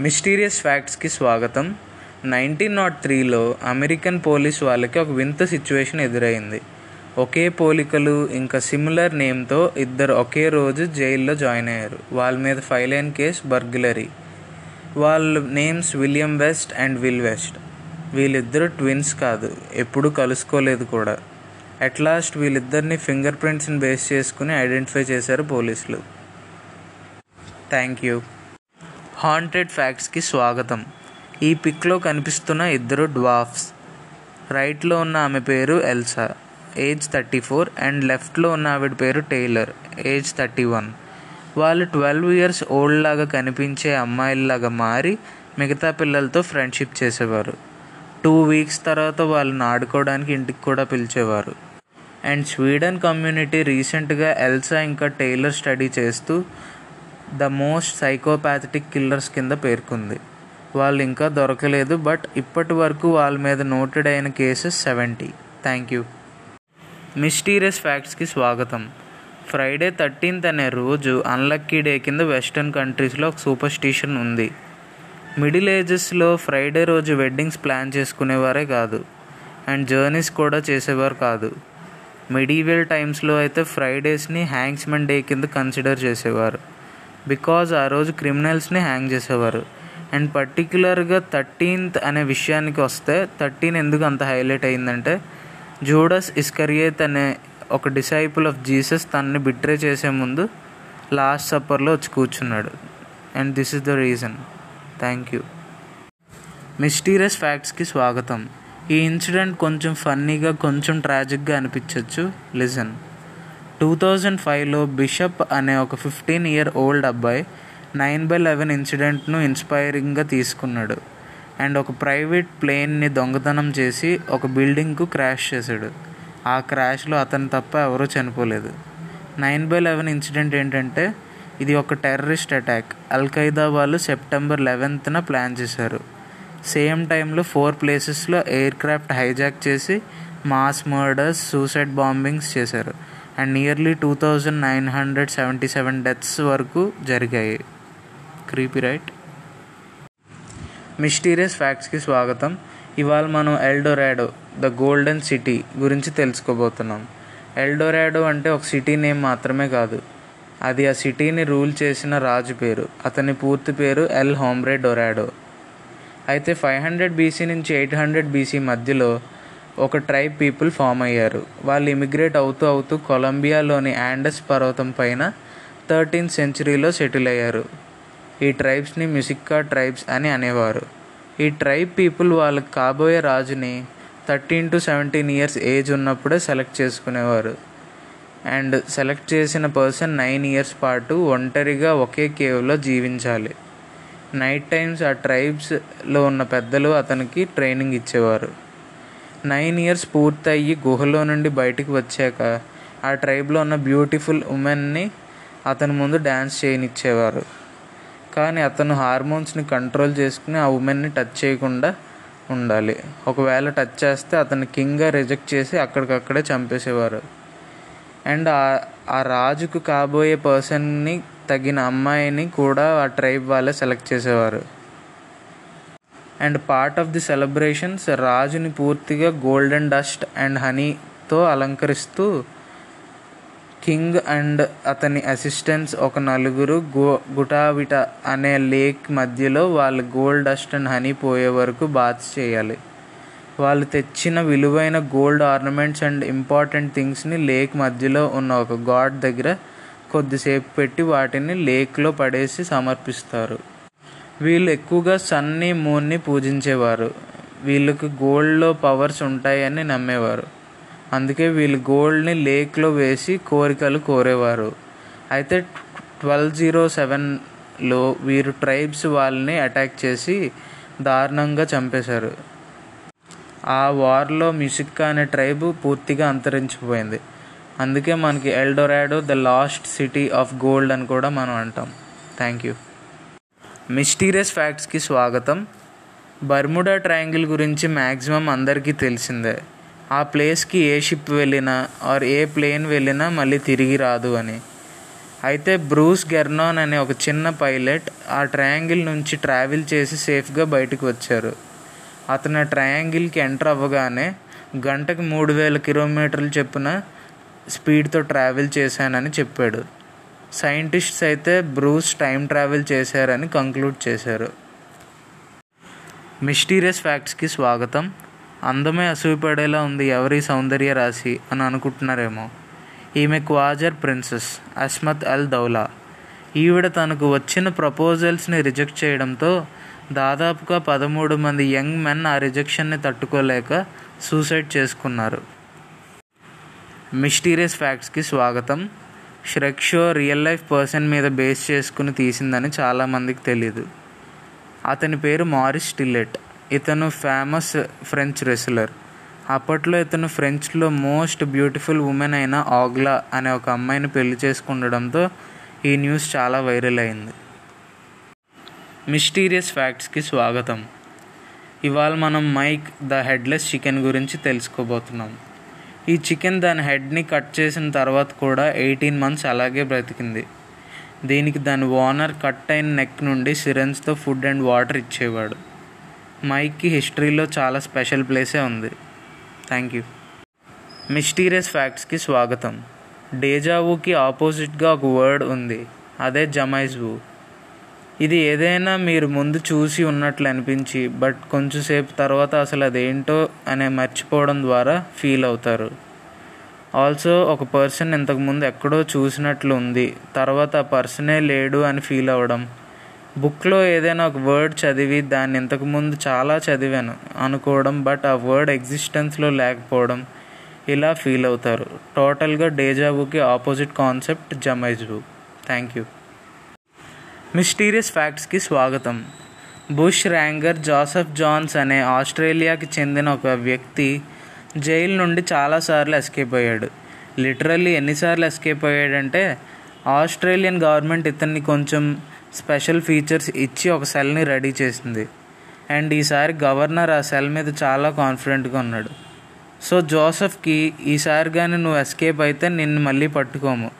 Mysterious ఫ్యాక్ట్స్కి స్వాగతం. Nineteen not త్రీలో అమెరికన్ పోలీస్ వాళ్ళకి ఒక వింత సిచ్యువేషన్ ఎదురైంది. ఒకే పోలికలు ఇంకా సిమిలర్ నేమ్తో ఇద్దరు ఒకే రోజు జైల్లో జాయిన్ అయ్యారు. వాళ్ళ మీద ఫైల్ అయిన కేస్ బర్గ్యులరీ వాళ్ళ names William West and Will West. వీళ్ళిద్దరు ట్విన్స్ కాదు ఎప్పుడూ కలుసుకోలేదు కూడా. అట్ లాస్ట్ వీళ్ళిద్దరిని ఫింగర్ ప్రింట్స్ని బేస్ చేసుకుని ఐడెంటిఫై చేశారు పోలీసులు. Thank you. హాంటెడ్ ఫ్యాక్ట్స్కి స్వాగతం. ఈ పిక్లో కనిపిస్తున్న ఇద్దరు డ్వాఫ్స్. రైట్లో ఉన్న ఆమె పేరు Elsa. Age thirty four and లెఫ్ట్లో ఉన్న ఆవిడ పేరు టైలర్. Age thirty one. వాళ్ళు ట్వెల్వ్ ఇయర్స్ ఓల్డ్ లాగా కనిపించే అమ్మాయిల్లాగా మారి మిగతా పిల్లలతో ఫ్రెండ్షిప్ చేసేవారు. టూ వీక్స్ తర్వాత వాళ్ళని ఆడుకోవడానికి ఇంటికి కూడా పిలిచేవారు. అండ్ స్వీడన్ కమ్యూనిటీ రీసెంట్గా ఎల్సా ఇంకా టైలర్ స్టడీ చేస్తూ ద మోస్ట్ సైకోపాథటిక్ కిల్లర్స్ కింద పేర్కొంది. వాళ్ళు ఇంకా దొరకలేదు బట్ ఇప్పటి వరకు వాళ్ళ మీద నోటెడ్ అయిన cases seventy. Thank you. Mysterious ఫ్యాక్ట్స్కి స్వాగతం. ఫ్రైడే థర్టీన్త్ అనే రోజు అన్లక్కీ డే కింద వెస్టర్న్ కంట్రీస్లో ఒక సూపర్ స్టిషన్ ఉంది. మిడిల్ ఏజెస్లో ఫ్రైడే రోజు వెడ్డింగ్స్ ప్లాన్ చేసుకునేవారే కాదు అండ్ జర్నీస్ కూడా చేసేవారు కాదు. మిడీవెల్ టైమ్స్లో అయితే ఫ్రైడేస్ని హ్యాంగ్స్మెన్ డే కింద కన్సిడర్ చేసేవారు. బికాజ్ ఆ రోజు క్రిమినల్స్ని హ్యాంగ్ చేసేవారు. అండ్ పర్టిక్యులర్గా థర్టీన్త్ అనే విషయానికి వస్తే థర్టీన్ ఎందుకు అంత హైలైట్ అయిందంటే జూడస్ ఇస్కరియేత్ అనే ఒక డిసైపుల్ ఆఫ్ జీసస్ తనని బిట్రే చేసే ముందు లాస్ట్ సప్పర్లో వచ్చి కూర్చున్నాడు. And this is the reason. Thank you. Mysterious ఫ్యాక్ట్స్కి స్వాగతం. ఈ ఇన్సిడెంట్ కొంచెం ఫన్నీగా కొంచెం ట్రాజిక్గా అనిపించవచ్చు లిజన్. టూ థౌజండ్ ఫైవ్లో బిషప్ అనే ఒక ఫిఫ్టీన్ ఇయర్ ఓల్డ్ అబ్బాయి నైన్ బై లెవెన్ ఇన్సిడెంట్ను ఇన్స్పైరింగ్గా తీసుకున్నాడు. అండ్ ఒక ప్రైవేట్ ప్లేన్ని దొంగతనం చేసి ఒక బిల్డింగ్కు క్రాష్ చేశాడు. ఆ క్రాష్లో అతను తప్ప ఎవరూ చనిపోలేదు. నైన్ బై లెవెన్ ఇన్సిడెంట్ ఏంటంటే ఇది ఒక టెర్రరిస్ట్ అటాక్. అల్ఖైదా వాళ్ళు సెప్టెంబర్ లెవెన్త్న ప్లాన్ చేశారు. సేమ్ టైంలో ఫోర్ ప్లేసెస్లో ఎయిర్ క్రాఫ్ట్ హైజాక్ చేసి మాస్ మర్డర్స్ సూసైడ్ బాంబింగ్స్ చేశారు. And nearly two thousand nine hundred seventy seven deaths వరకు జరిగాయి. క్రీపీ రైట్ మిస్టీరియస్ ఫ్యాక్ట్స్కి స్వాగతం. ఇవాళ మనం ఎల్డోరాడో ద గోల్డెన్ సిటీ గురించి తెలుసుకోబోతున్నాం. ఎల్డోరాడో అంటే ఒక సిటీ నేమ్ మాత్రమే కాదు. అది ఆ సిటీని రూల్ చేసిన రాజు పేరు. అతని పూర్తి పేరు ఎల్ హోమ్రే డొరాడో అయితే ఫైవ్ హండ్రెడ్ బీసీ నుంచి ఎయిట్ హండ్రెడ్ బీసీ మధ్యలో ఒక ట్రైబ్ పీపుల్ ఫామ్ అయ్యారు. వాళ్ళు ఇమిగ్రేట్ అవుతూ అవుతూ కొలంబియాలోని యాండస్ పర్వతం పైన థర్టీన్త్ సెంచరీలో సెటిల్ అయ్యారు. ఈ ట్రైబ్స్ని మ్యూసిక్కా ట్రైబ్స్ అని అనేవారు. ఈ ట్రైబ్ పీపుల్ వాళ్ళకి కాబోయే రాజుని thirteen to seventeen years age ఉన్నప్పుడే సెలెక్ట్ చేసుకునేవారు. అండ్ సెలెక్ట్ చేసిన పర్సన్ నైన్ ఇయర్స్ పాటు ఒంటరిగా ఒకే కేవ్లో జీవించాలి. నైట్ టైమ్స్ ఆ ట్రైబ్స్లో ఉన్న పెద్దలు అతనికి ట్రైనింగ్ ఇచ్చేవారు. నైన్ ఇయర్స్ పూర్తయ్యి గుహలో నుండి బయటికి వచ్చాక ఆ ట్రైబ్లో ఉన్న బ్యూటిఫుల్ ఉమెన్ని అతని ముందు డ్యాన్స్ చేయనిచ్చేవారు. కానీ అతను హార్మోన్స్ని కంట్రోల్ చేసుకుని ఆ ఉమెన్ని టచ్ చేయకుండా ఉండాలి. ఒకవేళ టచ్ చేస్తే అతను కింగ్గా రిజెక్ట్ చేసి అక్కడికక్కడే చంపేసేవారు. అండ్ ఆ రాజుకు కాబోయే పర్సన్ని తగిన అమ్మాయిని కూడా ఆ ట్రైబ్ వాళ్ళే సెలెక్ట్ చేసేవారు. And part of the celebrations రాజుని పూర్తిగా గోల్డెన్ డస్ట్ అండ్ హనీతో అలంకరిస్తూ కింగ్ అండ్ అతని అసిస్టెంట్స్ ఒక నలుగురు గో గుటావిట అనే లేక్ మధ్యలో వాళ్ళు గోల్డ్ డస్ట్ అండ్ హనీ పోయే వరకు బాత్ చేయాలి. వాళ్ళు తెచ్చిన విలువైన గోల్డ్ ఆర్నమెంట్స్ అండ్ ఇంపార్టెంట్ థింగ్స్ని లేక్ మధ్యలో ఉన్న ఒక గాడ్ దగ్గర కొద్దిసేపు పెట్టి వాటిని లేక్లో పడేసి సమర్పిస్తారు. వీళ్ళు ఎక్కువగా సన్ని మూన్ని పూజించేవారు. వీళ్ళకి గోల్డ్లో పవర్స్ ఉంటాయని నమ్మేవారు. అందుకే వీళ్ళు గోల్డ్ని లేక్లో వేసి కోరికలు కోరేవారు. అయితే ట్వెల్వ్ జీరో సెవెన్లో వీరు ట్రైబ్స్ వాళ్ళని అటాక్ చేసి దారుణంగా చంపేశారు. ఆ వార్లో మిసిక్కా అనే ట్రైబ్ పూర్తిగా అంతరించిపోయింది. అందుకే మనకి Eldorado the lost city of gold అని కూడా మనం అంటాం. థ్యాంక్ యూ మిస్టీరియస్ ఫ్యాక్ట్స్కి స్వాగతం. బర్ముడా ట్రయాంగిల్ గురించి మ్యాక్సిమం అందరికీ తెలిసిందే. ఆ ప్లేస్కి ఏ షిప్ వెళ్ళినా ఆర్ ఏ ప్లేన్ వెళ్ళినా మళ్ళీ తిరిగి రాదు అని. అయితే బ్రూస్ గెర్నాన్ అనే ఒక చిన్న పైలట్ ఆ ట్రయాంగిల్ నుంచి ట్రావెల్ చేసి సేఫ్గా బయటకు వచ్చారు. అతను ట్రయాంగిల్కి ఎంటర్ అవ్వగానే గంటకు మూడు వేల కిలోమీటర్లు చెప్పిన స్పీడ్తో ట్రావెల్ చేశానని చెప్పాడు. సైంటిస్ట్స్ అయితే బ్రూస్ టైం ట్రావెల్ చేశారని కంక్లూడ్ చేశారు. మిస్టీరియస్ ఫ్యాక్ట్స్కి స్వాగతం. అందమే అసూయపడేలా ఉంది ఎవరి సౌందర్య రాశి అని అనుకుంటున్నారేమో. ఈమె క్వాజర్ ప్రిన్సెస్ అస్మత్ అల్ దౌలా. ఈవిడ తనకు వచ్చిన ప్రపోజల్స్ని రిజెక్ట్ చేయడంతో దాదాపుగా పదమూడు మంది యంగ్ మెన్ ఆ రిజెక్షన్ని తట్టుకోలేక సూసైడ్ చేసుకున్నారు. మిస్టీరియస్ ఫ్యాక్ట్స్కి స్వాగతం. Shrek show real life person మీద బేస్ చేసుకుని తీసిందని చాలామందికి తెలియదు అతని పేరు మారిస్ టిల్లెట్ ఇతను ఫేమస్ ఫ్రెంచ్ రెస్లర్ అప్పట్లో ఇతను ఫ్రెంచ్లో మోస్ట్ బ్యూటిఫుల్ ఉమెన్ అయిన ఆగ్లా అనే ఒక అమ్మాయిని పెళ్ళి చేసుకుండడంతో ఈ న్యూస్ చాలా వైరల్ అయింది. మిస్టీరియస్ ఫ్యాక్ట్స్కి స్వాగతం. ఇవాళ మనం మైక్ ద హెడ్లెస్ చికెన్ గురించి తెలుసుకోబోతున్నాం. ఈ చికెన్ దాని హెడ్ని కట్ చేసిన తర్వాత కూడా ఎయిటీన్ మంత్స్ అలాగే బ్రతికింది. దీనికి దాని ఓనర్ కట్ అయిన నెక్ నుండి సిరెన్స్తో ఫుడ్ అండ్ వాటర్ ఇచ్చేవాడు. మైక్కి హిస్టరీలో చాలా స్పెషల్ ప్లేసే ఉంది. Thank you. మిస్టీరియస్ ఫ్యాక్ట్స్కి స్వాగతం. డేజావుకి ఆపోజిట్గా ఒక వర్డ్ ఉంది. అదే జమైజ్వు. ఇది ఏదైనా మీరు ముందు చూసి ఉన్నట్లు అనిపించి బట్ కొంచెంసేపు తర్వాత అసలు అదేంటో అనే మర్చిపోవడం ద్వారా ఫీల్ అవుతారు. ఆల్సో ఒక పర్సన్ ఇంతకుముందు ఎక్కడో చూసినట్లు ఉంది తర్వాత ఆ పర్సనే లేడు అని ఫీల్ అవ్వడం బుక్లో ఏదైనా ఒక వర్డ్ చదివి దాన్ని ఇంతకుముందు చాలా చదివాను అనుకోవడం బట్ ఆ వర్డ్ ఎగ్జిస్టెన్స్లో లేకపోవడం ఇలా ఫీల్ అవుతారు. టోటల్గా డేజాబుకి opposite concept jamais vu. Thank you mysterious ఫ్యాక్ట్స్కి స్వాగతం. బుష్ ర్యాంగర్ జోసెఫ్ జాన్స్ అనే ఆస్ట్రేలియాకి చెందిన ఒక వ్యక్తి జైలు నుండి చాలాసార్లు ఎస్కేప్ అయ్యాడు. లిటరల్లీ ఎన్నిసార్లు ఎస్కేప్ అయ్యాడంటే ఆస్ట్రేలియన్ గవర్నమెంట్ ఇతన్ని కొంచెం స్పెషల్ ఫీచర్స్ ఇచ్చి ఒక సెల్ని రెడీ చేసింది. అండ్ ఈసారి గవర్నర్ ఆ సెల్ మీద చాలా కాన్ఫిడెంట్గా ఉన్నాడు. సో జోసెఫ్కి ఈసారి కానీ నువ్వు ఎస్కేప్ అయితే నిన్ను మళ్ళీ పట్టుకోము.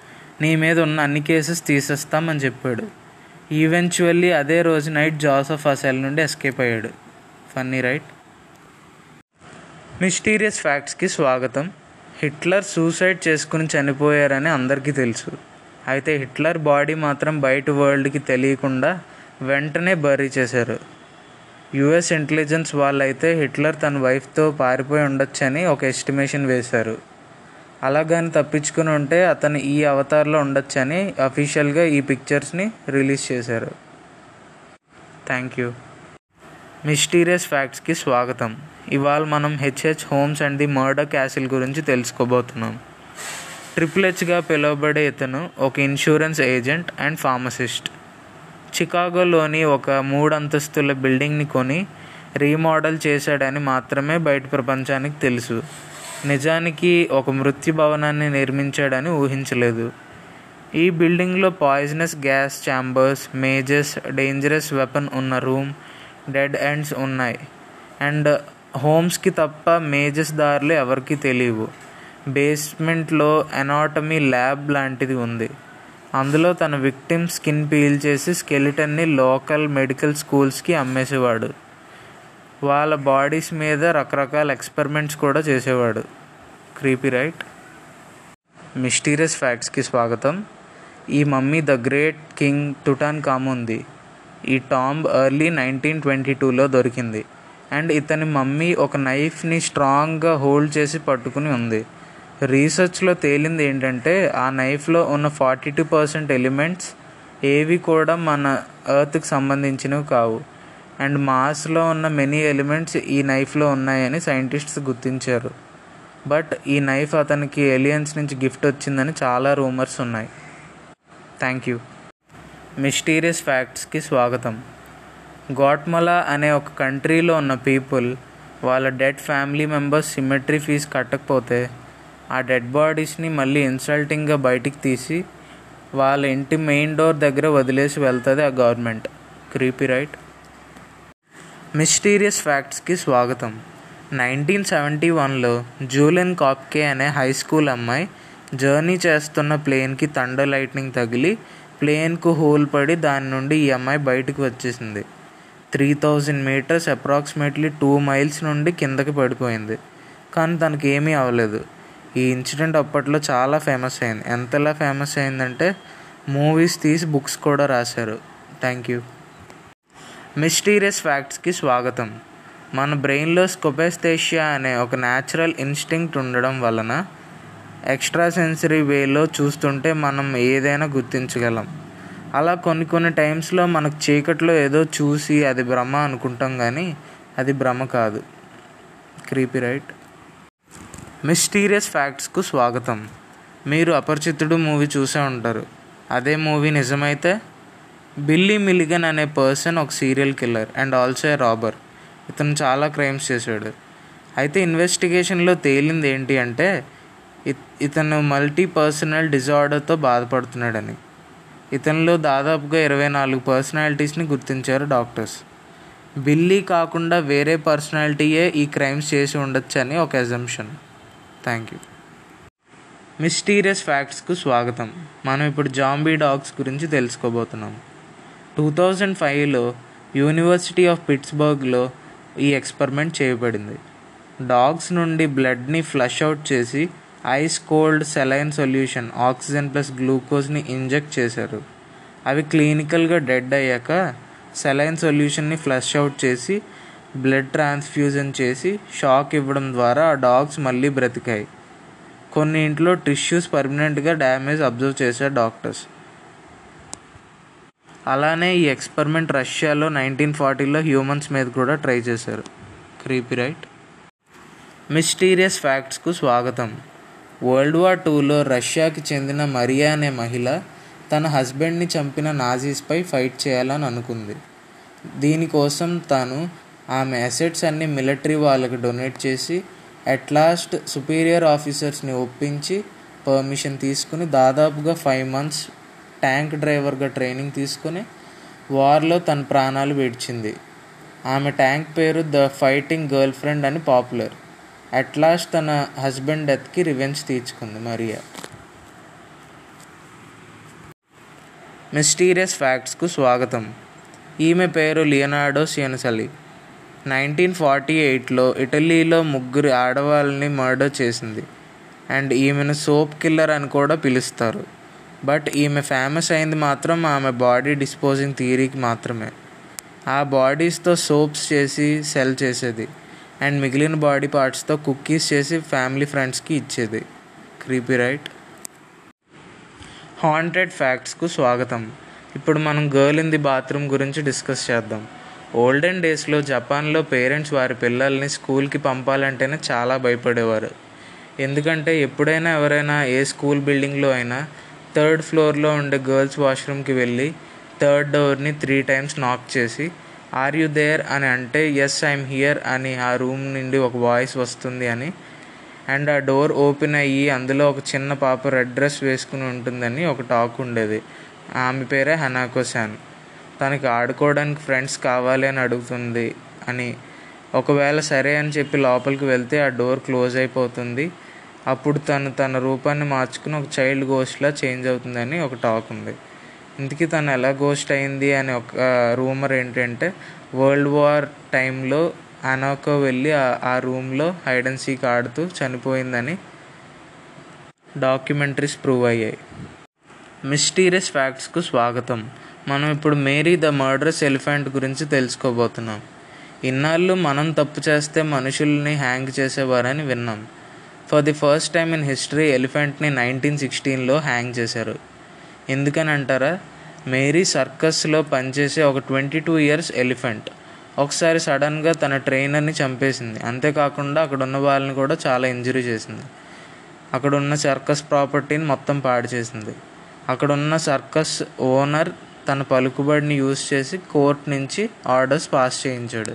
నీ మీద ఉన్న అన్ని కేసెస్ తీసేస్తామని చెప్పాడు. ఈవెన్చువల్లీ అదే రోజు నైట్ జోసెఫ్ ఆ సెల్ నుండి ఎస్కేప్ అయ్యాడు. ఫన్నీ రైట్ మిస్టీరియస్ ఫ్యాక్ట్స్కి స్వాగతం. హిట్లర్ సూసైడ్ చేసుకుని చనిపోయారని అందరికీ తెలుసు. అయితే హిట్లర్ బాడీ మాత్రం బయట వరల్డ్కి తెలియకుండా వెంటనే బరీ చేశారు. యుఎస్ ఇంటెలిజెన్స్ వాళ్ళైతే హిట్లర్ తన వైఫ్తో పారిపోయి ఉండొచ్చని ఒక ఎస్టిమేషన్ వేశారు. అలాగని తప్పించుకుని ఉంటే అతను ఈ అవతార్లో ఉండొచ్చని అఫీషియల్గా ఈ పిక్చర్స్ని రిలీజ్ చేశారు. థ్యాంక్ యూ మిస్టీరియస్ ఫ్యాక్ట్స్కి స్వాగతం. ఇవాళ మనం H H Holmes and the murder castle గురించి తెలుసుకోబోతున్నాం. ట్రిపుల్ హెచ్గా పిలువబడే ఇతను ఒక ఇన్సూరెన్స్ ఏజెంట్ అండ్ ఫార్మసిస్ట్ చికాగోలోని ఒక మూడు అంతస్తుల బిల్డింగ్ని కొని రీమోడల్ చేశాడని మాత్రమే బయట ప్రపంచానికి తెలుసు. నిజానికి ఒక మృత్యు భవనాన్ని నిర్మించాడని ఊహించలేదు. ఈ బిల్డింగ్లో poisonous gas chambers mazes dangerous weapon ఉన్న రూమ్ డెడ్ ఎండ్స్ ఉన్నాయి. అండ్ హోమ్స్కి తప్ప మేజెస్ దారులు ఎవరికీ తెలియవు. బేస్మెంట్లో ఎనాటమీ ల్యాబ్ లాంటిది ఉంది. అందులో తన విక్టిమ్ స్కిన్ పీల్ చేసి స్కెలిటన్ని లోకల్ మెడికల్ స్కూల్స్కి అమ్మేసేవాడు. వాళ్ళ బాడీస్ మీద రకరకాల ఎక్స్పెరిమెంట్స్ కూడా చేసేవాడు. Creepy right? మిస్టీరియస్ ఫ్యాక్ట్స్కి స్వాగతం. ఈ మమ్మీ ద గ్రేట్ కింగ్ టుటాన్ కాముంది ఈ టాంబ్ ఎర్లీ నైన్టీన్ ట్వంటీ టూలో దొరికింది. అండ్ ఇతని మమ్మీ ఒక నైఫ్ని స్ట్రాంగ్గా హోల్డ్ చేసి పట్టుకుని ఉంది. రీసెర్చ్లో తేలింది ఏంటంటే ఆ నైఫ్లో ఉన్న ఫార్టీ టూ పర్సెంట్ ఎలిమెంట్స్ ఏవి కూడా మన ఎర్త్కి సంబంధించినవి కావు. అండ్ మాస్లో ఉన్న మెనీ ఎలిమెంట్స్ ఈ నైఫ్లో ఉన్నాయని సైంటిస్ట్స్ గుర్తించారు. బట్ ఈ నైఫ్ అతనికి ఏలియన్స్ నుంచి గిఫ్ట్ వచ్చిందని చాలా రూమర్స్ ఉన్నాయి. Thank you. మిస్టీరియస్ ఫ్యాక్ట్స్కి స్వాగతం. గోట్మలా అనే ఒక కంట్రీలో ఉన్న పీపుల్ వాళ్ళ dead family members cemetery fee కట్టకపోతే ఆ డెడ్ బాడీస్ని మళ్ళీ ఇన్సల్టింగ్గా బయటికి తీసి వాళ్ళ ఇంటి మెయిన్ డోర్ దగ్గర వదిలేసి వెళ్తుంది ఆ గవర్నమెంట్. Creepy right? మిస్టీరియస్ ఫ్యాక్ట్స్కి స్వాగతం. నైన్టీన్ సెవెంటీ వన్లో జూలియన్ కాప్కే అనే హై స్కూల్ అమ్మాయి జర్నీ చేస్తున్న ప్లేన్కి థండర్ లైట్నింగ్ తగిలి ప్లేన్కు హోల్ పడి దాని నుండి ఈ అమ్మాయి బయటకు వచ్చేసింది. Three thousand meters approximately two miles నుండి కిందకి పడిపోయింది. కానీ తనకి ఏమీ అవ్వలేదు. ఈ ఇన్సిడెంట్ అప్పట్లో చాలా ఫేమస్ అయింది. ఎంతలా ఫేమస్ అయిందంటే మూవీస్ తీసి బుక్స్ కూడా రాశారు. Thank you. మిస్టీరియస్ ఫ్యాక్ట్స్కి స్వాగతం. మన బ్రెయిన్లో స్కొపెస్థేషియా అనే ఒక న్యాచురల్ ఇన్స్టింక్ట్ ఉండడం వలన ఎక్స్ట్రా సెన్సరీ వేలో చూస్తుంటే మనం ఏదైనా గుర్తించగలం. అలా కొన్ని కొన్ని టైమ్స్లో మనకు చీకట్లో ఏదో చూసి అది భ్రమ అనుకుంటాం కానీ అది భ్రమ కాదు. Creepy right? మిస్టీరియస్ ఫ్యాక్ట్స్కు స్వాగతం. మీరు అపరిచితుడు మూవీ చూసే ఉంటారు. అదే మూవీ నిజమైతే? బిల్లీ మిలిగన్ అనే పర్సన్ ఒక serial killer and also a robber ఇతను చాలా క్రైమ్స్ చేశాడు. అయితే ఇన్వెస్టిగేషన్లో తేలింది ఏంటి అంటే ఇతను మల్టీ పర్సనల్ డిజార్డర్తో బాధపడుతున్నాడని. ఇతనిలో దాదాపుగా ఇరవై నాలుగు పర్సనాలిటీస్ని గుర్తించారు డాక్టర్స్ బిల్లీ కాకుండా వేరే పర్సనాలిటీయే ఈ క్రైమ్స్ చేసి ఉండొచ్చని ఒక ఎజంప్షన్ థ్యాంక్ యూ మిస్టీరియస్ ఫ్యాక్ట్స్కు స్వాగతం. మనం ఇప్పుడు జాంబీ డాగ్స్ గురించి తెలుసుకోబోతున్నాం. టూ థౌజండ్ ఫైవ్లో యూనివర్సిటీ ఆఫ్ పిట్స్బర్గ్లో ఈ ఎక్స్పెరిమెంట్ చేయబడింది. డాగ్స్ నుండి బ్లడ్ని ఫ్లష్ అవుట్ చేసి ice cold saline solution oxygen plus గ్లూకోజ్ని inject చేశారు. అవి క్లినికల్గా డెడ్ అయ్యాక సెలైన్ సొల్యూషన్ని ఫ్లష్ అవుట్ చేసి బ్లడ్ ట్రాన్స్ఫ్యూజన్ చేసి షాక్ ఇవ్వడం ద్వారా ఆ డాగ్స్ మళ్ళీ బ్రతికాయి. కొన్ని ఇంట్లో టిష్యూస్ పర్మనెంట్గా డ్యామేజ్ అబ్జర్వ్ చేశారు డాక్టర్స్. అలానే ఈ ఎక్స్పెరిమెంట్ రష్యాలో నైన్టీన్ ఫార్టీలో హ్యూమన్స్ మీద కూడా ట్రై చేశారు. క్రీపీ రైట్ మిస్టీరియస్ ఫ్యాక్ట్స్కు స్వాగతం. వరల్డ్ వార్ టూలో రష్యాకి చెందిన మరియా అనే మహిళ తన హస్బెండ్ని చంపిన నాజీస్పై ఫైట్ చేయాలని అనుకుంది. దీనికోసం తాను ఆమె అసెట్స్ అన్ని మిలిటరీ వాళ్ళకి డొనేట్ చేసి అట్ లాస్ట్ సుపీరియర్ ఆఫీసర్స్ని ఒప్పించి పర్మిషన్ తీసుకుని దాదాపుగా ఫైవ్ మంత్స్ ట్యాంక్ డ్రైవర్గా ట్రైనింగ్ తీసుకుని వార్లో తన ప్రాణాలు విడిచింది. ఆమె ట్యాంక్ పేరు ద ఫైటింగ్ గర్ల్ ఫ్రెండ్ అని పాపులర్. అట్ లాస్ట్ తన హస్బెండ్ డెత్కి రివెంజ్ తీర్చుకుంది మరియా. మిస్టీరియస్ ఫ్యాక్ట్స్కు స్వాగతం. ఈమె పేరు లియనార్డో సియనసలి నైన్టీన్ ఫార్టీ ఎయిట్లో ఇటలీలో ముగ్గురు ఆడవాళ్ళని మర్డర్ చేసింది. అండ్ ఈమెను సోప్ కిల్లర్ అని కూడా పిలుస్తారు. బట్ ఈమె ఫేమస్ అయింది మాత్రం ఆమె బాడీ డిస్పోజింగ్ థియరీకి మాత్రమే. ఆ బాడీస్తో సోప్స్ చేసి సెల్ చేసేది. అండ్ మిగిలిన బాడీ పార్ట్స్తో కుక్కీస్ చేసి ఫ్యామిలీ ఫ్రెండ్స్కి ఇచ్చేది. క్రీపీ రైట్ హాంటెడ్ ఫ్యాక్ట్స్కు స్వాగతం. ఇప్పుడు మనం గర్ల్ ఇన్ ది బాత్రూమ్ గురించి డిస్కస్ చేద్దాం. ఓల్డెన్ డేస్లో జపాన్లో పేరెంట్స్ వారి పిల్లల్ని స్కూల్కి పంపాలంటేనే చాలా భయపడేవారు. ఎందుకంటే ఎప్పుడైనా ఎవరైనా ఏ స్కూల్ బిల్డింగ్లో అయినా థర్డ్ ఫ్లోర్లో ఉండే గర్ల్స్ వాష్రూమ్కి వెళ్ళి థర్డ్ డోర్ని త్రీ టైమ్స్ నాక్ చేసి ఆర్ యు దేర్ అని అంటే ఎస్ ఐఎమ్ హియర్ అని ఆ రూమ్ నుండి ఒక వాయిస్ వస్తుంది అని. అండ్ ఆ డోర్ ఓపెన్ అయ్యి అందులో ఒక చిన్న పాప రెడ్ డ్రెస్ వేసుకుని ఉంటుందని ఒక టాక్ ఉండేది. ఆమె పేరే హనాకోసాన్ తనకి ఆడుకోవడానికి ఫ్రెండ్స్ కావాలి అని అడుగుతుంది అని. ఒకవేళ సరే అని చెప్పి లోపలికి వెళ్తే ఆ డోర్ క్లోజ్ అయిపోతుంది. అప్పుడు తను తన రూపాన్ని మార్చుకుని ఒక చైల్డ్ గోస్ట్లా చేంజ్ అవుతుందని ఒక టాక్ ఉంది. ఇంతకీ తను ఎలా గోస్ట్ అయింది అని ఒక రూమర్ ఏంటంటే వరల్డ్ వార్ టైంలో అనాకో వెళ్ళి ఆ రూమ్లో హైడ్ అండ్ సీక్ ఆడుతూ చనిపోయిందని డాక్యుమెంటరీస్ ప్రూవ్ అయ్యాయి. మిస్టీరియస్ ఫ్యాక్ట్స్కు స్వాగతం. మనం ఇప్పుడు మేరీ ద మర్డరస్ ఎలిఫెంట్ గురించి తెలుసుకోబోతున్నాం. ఇన్నాళ్ళు మనం తప్పు చేస్తే మనుషుల్ని హ్యాంగ్ చేసేవారని విన్నాం. For the first time in history ఎలిఫెంట్ని nineteen సిక్స్టీన్లో హ్యాంగ్ చేశారు. ఎందుకని అంటారా? మేరీ సర్కస్లో పనిచేసే ఒక ట్వంటీ టూ ఇయర్స్ ఎలిఫెంట్ ఒకసారి సడన్గా తన ట్రైనర్ని చంపేసింది. అంతేకాకుండా అక్కడ ఉన్న వాళ్ళని కూడా చాలా ఇంజరీ చేసింది. అక్కడ ఉన్న సర్కస్ ప్రాపర్టీని మొత్తం పాడు చేసింది. అక్కడ ఉన్న సర్కస్ ఓనర్ తన పలుకుబడిని యూజ్ చేసి కోర్ట్ నుంచి ఆర్డర్స్ పాస్ చేయించాడు.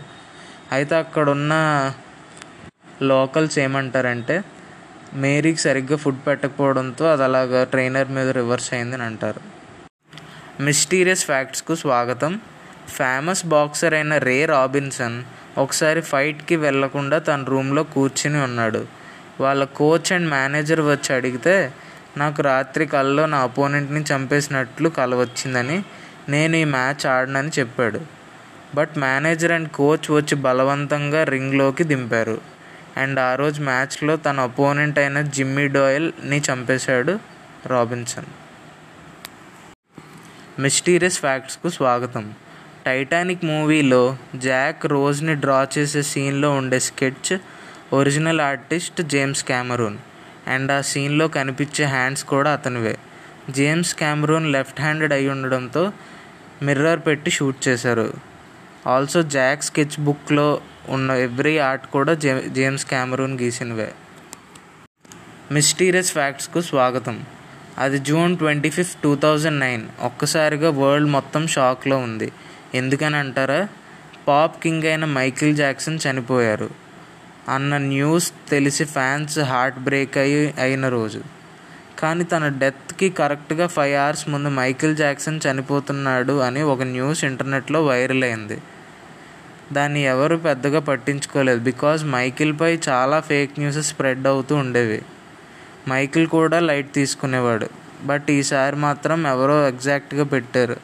అయితే అక్కడున్న లోకల్స్ ఏమంటారంటే మేరీకి సరిగ్గా ఫుడ్ పెట్టకపోవడంతో అది అలాగా ట్రైనర్ మీద రివర్స్ అయిందని అంటారు. మిస్టీరియస్ ఫ్యాక్ట్స్కు స్వాగతం. ఫేమస్ బాక్సర్ అయిన రే రాబిన్సన్ ఒకసారి ఫైట్కి వెళ్ళకుండా తన రూమ్లో కూర్చుని ఉన్నాడు. వాళ్ళ కోచ్ అండ్ మేనేజర్ వచ్చి అడిగితే నాకు రాత్రి కల్లో నా అపోనెంట్ని చంపేసినట్లు కల వచ్చిందని నేను ఈ మ్యాచ్ ఆడనని చెప్పాడు. బట్ మేనేజర్ అండ్ కోచ్ వచ్చి బలవంతంగా రింగ్లోకి దింపారు. అండ్ ఆ రోజు మ్యాచ్లో తన అపోనెంట్ అయిన జిమ్మీ డోయల్ని చంపేశాడు రాబిన్సన్. మిస్టీరియస్ ఫ్యాక్ట్స్కు స్వాగతం. టైటానిక్ మూవీలో జాక్ రోజ్ని డ్రా చేసే సీన్లో ఉండే sketch original artist James Cameron. And ఆ సీన్లో కనిపించే హ్యాండ్స్ కూడా అతనివే. జేమ్స్ క్యామరూన్ లెఫ్ట్ హ్యాండెడ్ అయి ఉండడంతో మిర్రర్ పెట్టి షూట్ చేశారు. ఆల్సో జాక్ స్కెచ్ బుక్లో ఉన్న ఎవ్రీ ఆర్ట్ కూడా జే జేమ్స్ క్యామరూన్ గీసినవే. మిస్టీరియస్ ఫ్యాక్ట్స్కు స్వాగతం. అది June twenty fifth two thousand nine ఒక్కసారిగా వరల్డ్ మొత్తం షాక్లో ఉంది. ఎందుకని అంటారా? పాప్ కింగ్ అయిన మైకిల్ జాక్సన్ చనిపోయారు. అన్న న్యూస్ తెలిసి ఫ్యాన్స్ హార్ట్ బ్రేక్ అయి అయిన రోజు. కానీ తన డెత్కి కరెక్ట్గా ఫైవ్ అవర్స్ ముందు మైకిల్ జాక్సన్ చనిపోతున్నాడు అని ఒక న్యూస్ ఇంటర్నెట్లో వైరల్ అయింది. దాన్ని ఎవరు పెద్దగా పట్టించుకోలేదు. బికాజ్ మైకిల్పై చాలా ఫేక్ న్యూస్ స్ప్రెడ్ అవుతూ ఉండేవి. మైకిల్ కూడా లైట్ తీసుకునేవాడు. బట్ ఈసారి మాత్రం ఎవరో ఎగ్జాక్ట్గా పెట్టారు.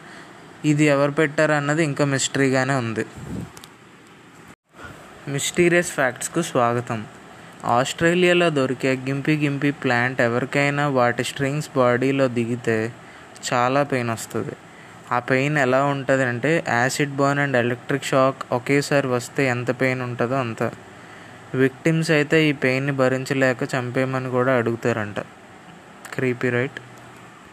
ఇది ఎవరు పెట్టారు అన్నది ఇంకా మిస్టరీగానే ఉంది. మిస్టీరియస్ ఫ్యాక్ట్స్కు స్వాగతం. ఆస్ట్రేలియాలో దొరికే గింపి గింపి ప్లాంట్ ఎవరికైనా వాటి స్ట్రింగ్స్ బాడీలో దిగితే చాలా పెయిన్ వస్తుంది. ఆ పెయిన్ ఎలా ఉంటుంది అంటే acid burn and electric shock ఒకేసారి వస్తే ఎంత పెయిన్ ఉంటుందో అంత. విక్టిమ్స్ అయితే ఈ పెయిన్ని భరించలేక చంపేయమని కూడా అడుగుతారంట. Creepy right?